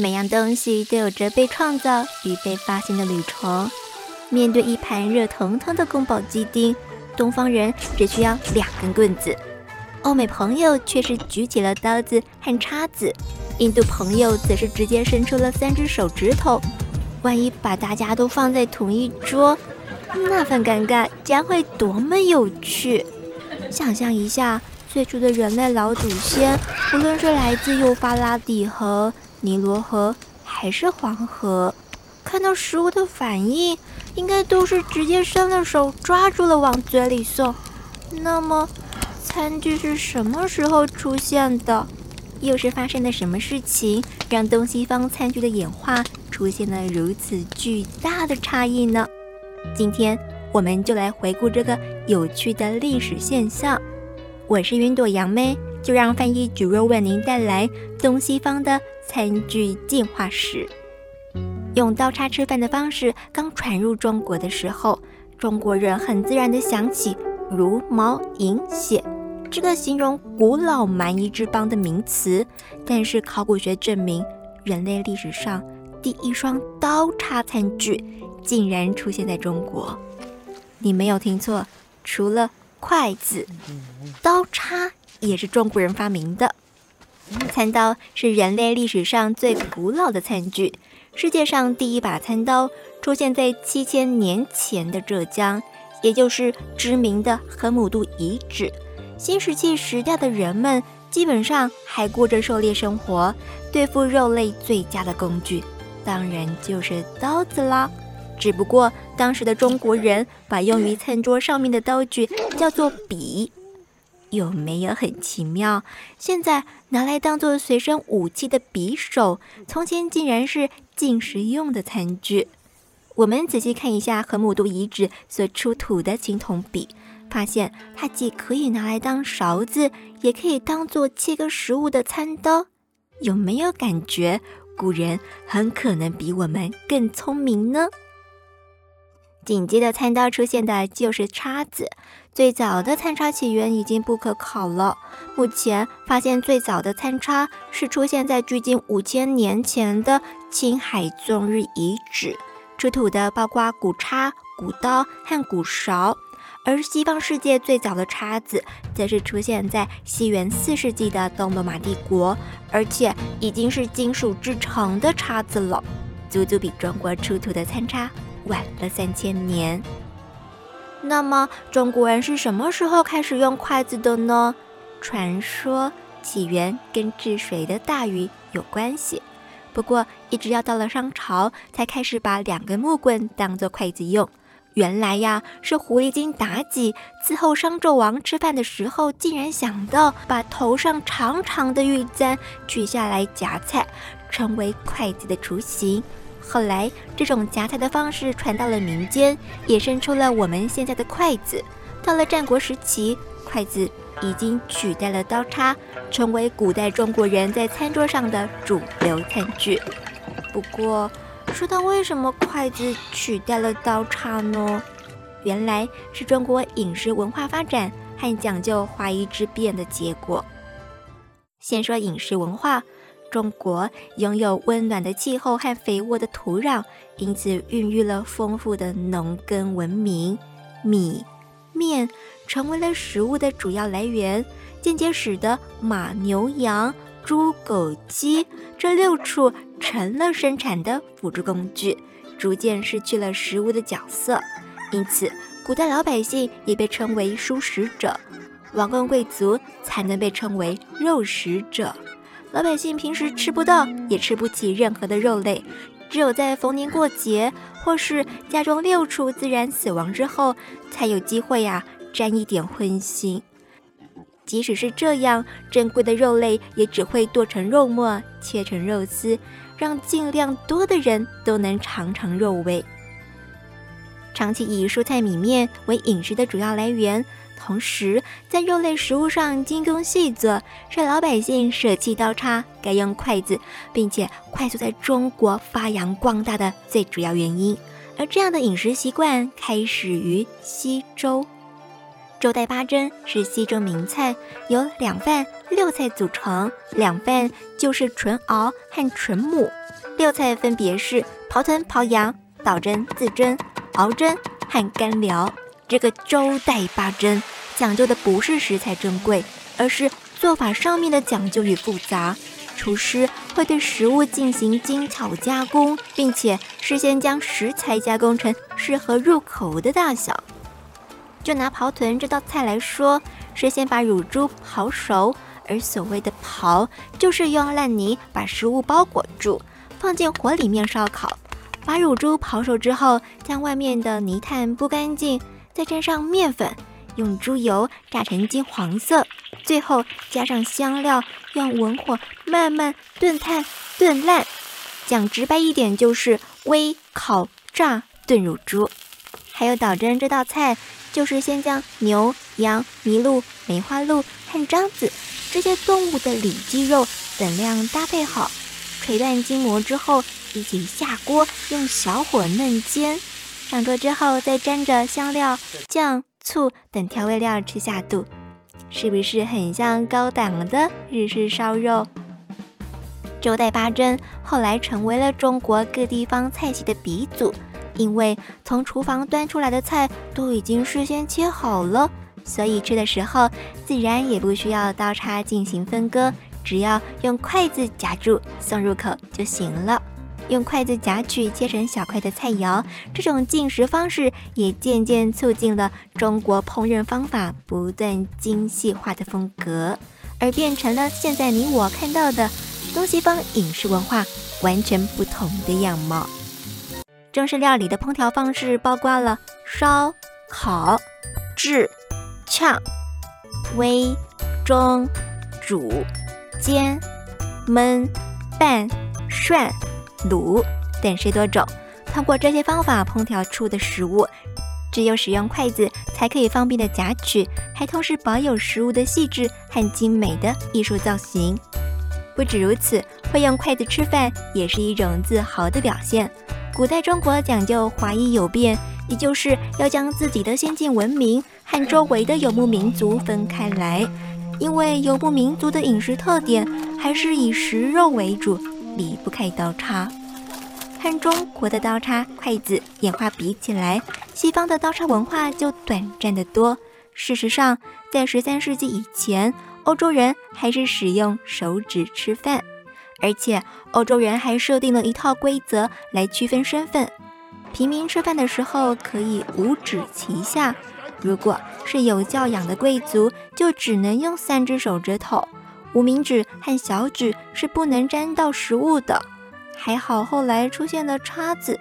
每样东西都有着被创造与被发现的旅程。面对一盘热腾腾的宫保鸡丁，东方人只需要两根棍子，欧美朋友却是举起了刀子和叉子，印度朋友则是直接伸出了三只手指头。万一把大家都放在同一桌，那份尴尬将会多么有趣！想象一下，最初的人类老祖先，不论是来自幼发拉底河、尼罗河，还是黄河，看到食物的反应，应该都是直接伸了手，抓住了往嘴里送。那么，餐具是什么时候出现的？又是发生了什么事情，让东西方餐具的演化出现了如此巨大的差异呢？今天我们就来回顾这个有趣的历史现象。我是云朵杨妹，就让翻译蒟若为您带来东西方的餐具进化史。用刀叉吃饭的方式刚传入中国的时候，中国人很自然地想起茹毛饮血。这个形容古老蛮夷之邦的名词，但是考古学证明，人类历史上第一双刀叉餐具竟然出现在中国。你没有听错，除了筷子，刀叉也是中国人发明的。餐刀是人类历史上最古老的餐具。世界上第一把餐刀出现在七千年前的浙江，也就是知名的河姆渡遗址。新石器时代的人们基本上还过着狩猎生活，对付肉类最佳的工具当然就是刀子啦。只不过当时的中国人把用于餐桌上面的刀具叫做匕，有没有很奇妙？现在拿来当做随身武器的匕首，从前竟然是进食用的餐具。我们仔细看一下河姆渡遗址所出土的青铜匕。发现它既可以拿来当勺子，也可以当做切割食物的餐刀。有没有感觉古人很可能比我们更聪明呢？紧接着餐刀出现的就是叉子。最早的餐叉起源已经不可考了。目前发现最早的餐叉是出现在距今五千年前的青海纵日遗址，出土的包括骨叉、骨刀和骨勺。而西方世界最早的叉子，则是出现在西元四世纪的东罗马帝国，而且已经是金属制成的叉子了，足足比中国出土的餐叉晚了三千年。那么，中国人是什么时候开始用筷子的呢？传说起源跟治水的大禹有关系，不过一直要到了商朝，才开始把两根木棍当做筷子用。原来呀，是狐狸精妲己伺候商纣王吃饭的时候，竟然想到把头上长长的玉簪取下来夹菜，成为筷子的雏形。后来，这种夹菜的方式传到了民间，衍生出了我们现在的筷子。到了战国时期，筷子已经取代了刀叉，成为古代中国人在餐桌上的主流餐具。不过，说到为什么筷子取代了刀叉呢？原来是中国饮食文化发展和讲究华夷之辨的结果。先说饮食文化，中国拥有温暖的气候和肥沃的土壤，因此孕育了丰富的农耕文明。米、面成为了食物的主要来源，间接使得马、牛、羊。猪、狗、鸡这六畜成了生产的辅助工具，逐渐失去了食物的角色。因此，古代老百姓也被称为蔬食者，王公贵族才能被称为肉食者。老百姓平时吃不到，也吃不起任何的肉类，只有在逢年过节或是家中六畜自然死亡之后，才有机会呀、沾一点荤腥。即使是这样，珍贵的肉类也只会剁成肉末，切成肉丝，让尽量多的人都能尝尝肉味。长期以蔬菜米面为饮食的主要来源，同时在肉类食物上精工细作，是老百姓舍弃刀叉，改用筷子，并且快速在中国发扬光大的最主要原因。而这样的饮食习惯开始于西周。周代八珍是西周名菜，由两饭六菜组成。两饭就是纯熬和纯母，六菜分别是刨豚、刨羊、倒蒸、自蒸、熬蒸和干疗。这个周代八珍讲究的不是食材珍贵，而是做法上面的讲究与复杂。厨师会对食物进行精巧加工，并且事先将食材加工成适合入口的大小。就拿刨豚这道菜来说，是先把乳猪刨熟，而所谓的刨，就是用烂泥把食物包裹住，放进火里面烧烤。把乳猪刨熟之后，将外面的泥炭剥干净，再沾上面粉，用猪油炸成金黄色，最后加上香料，用文火慢慢炖炭炖烂。讲直白一点，就是微烤炸炖乳猪。还有倒蒸这道菜。就是先将牛、羊、麋鹿、梅花鹿和獐子这些动物的里脊肉等量搭配好，锤断筋膜之后，一起下锅用小火嫩煎。上桌之后，再沾着香料、酱、醋等调味料吃下肚，是不是很像高档的日式烧肉？周代八珍后来成为了中国各地方菜系的鼻祖。因为从厨房端出来的菜都已经事先切好了，所以吃的时候自然也不需要刀叉进行分割，只要用筷子夹住送入口就行了。用筷子夹取切成小块的菜肴，这种进食方式也渐渐促进了中国烹饪方法不断精细化的风格，而变成了现在你我看到的东西方饮食文化完全不同的样貌。中式料理的烹调方式包括了烧、烤、炙、炝、煨、蒸、煮、煎、焖、拌、涮、卤等十多种。通过这些方法烹调出的食物，只有使用筷子才可以方便的夹取，还同时保有食物的细致和精美的艺术造型。不止如此，会用筷子吃饭也是一种自豪的表现。古代中国讲究华夷有别，也就是要将自己的先进文明和周围的游牧民族分开来。因为游牧民族的饮食特点还是以食肉为主，离不开刀叉。和中国的刀叉、筷子演化比起来，西方的刀叉文化就短暂得多。事实上，在十三世纪以前，欧洲人还是使用手指吃饭。而且，欧洲人还设定了一套规则来区分身份：平民吃饭的时候可以五指齐下；如果是有教养的贵族，就只能用三只手指头，无名指和小指是不能沾到食物的。还好后来出现了叉子，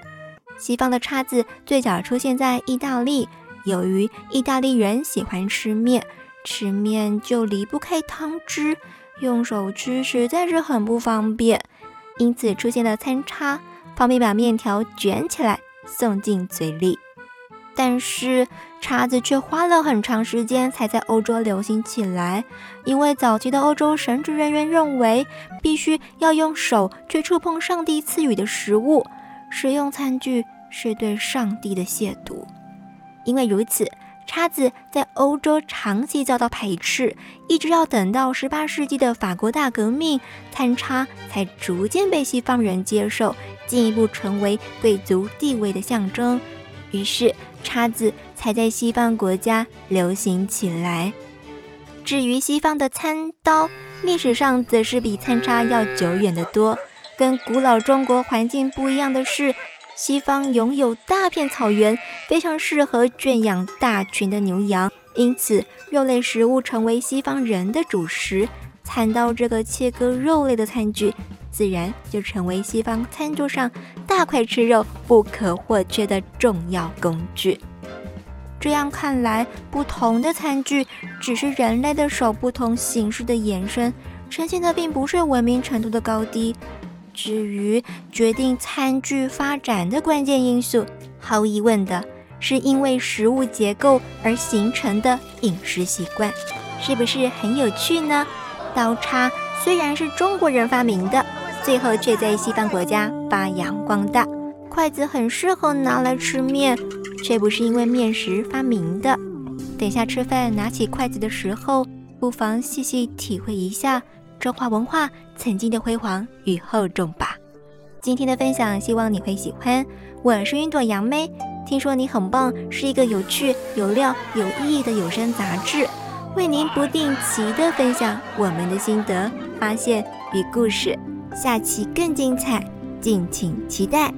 西方的叉子最早出现在意大利，由于意大利人喜欢吃面，吃面就离不开汤汁。用手吃实在是很不方便，因此出现了餐叉，方便把面条卷起来送进嘴里。但是叉子却花了很长时间才在欧洲流行起来，因为早期的欧洲神职人员认为，必须要用手去触碰上帝赐予的食物，使用餐具是对上帝的亵渎。因为如此。叉子在欧洲长期遭到排斥，一直要等到十八世纪的法国大革命，餐叉才逐渐被西方人接受，进一步成为贵族地位的象征。于是，叉子才在西方国家流行起来。至于西方的餐刀，历史上则是比餐叉要久远得多。跟古老中国环境不一样的是。西方拥有大片草原，非常适合圈养大群的牛羊，因此肉类食物成为西方人的主食。餐刀这个切割肉类的餐具，自然就成为西方餐桌上大块吃肉不可或缺的重要工具。这样看来，不同的餐具只是人类的手不同形式的延伸，呈现的并不是文明程度的高低。至于决定餐具发展的关键因素，毫无疑问的是因为食物结构而形成的饮食习惯，是不是很有趣呢？刀叉虽然是中国人发明的，最后却在西方国家发扬光大。筷子很适合拿来吃面，却不是因为面食发明的。等下吃饭拿起筷子的时候，不妨细细体会一下中华文化曾经的辉煌与厚重吧。今天的分享，希望你会喜欢。我是云朵杨妹，听说你很棒，是一个有趣、有料、有意义的有声杂志，为您不定期的分享我们的心得、发现与故事。下期更精彩，敬请期待。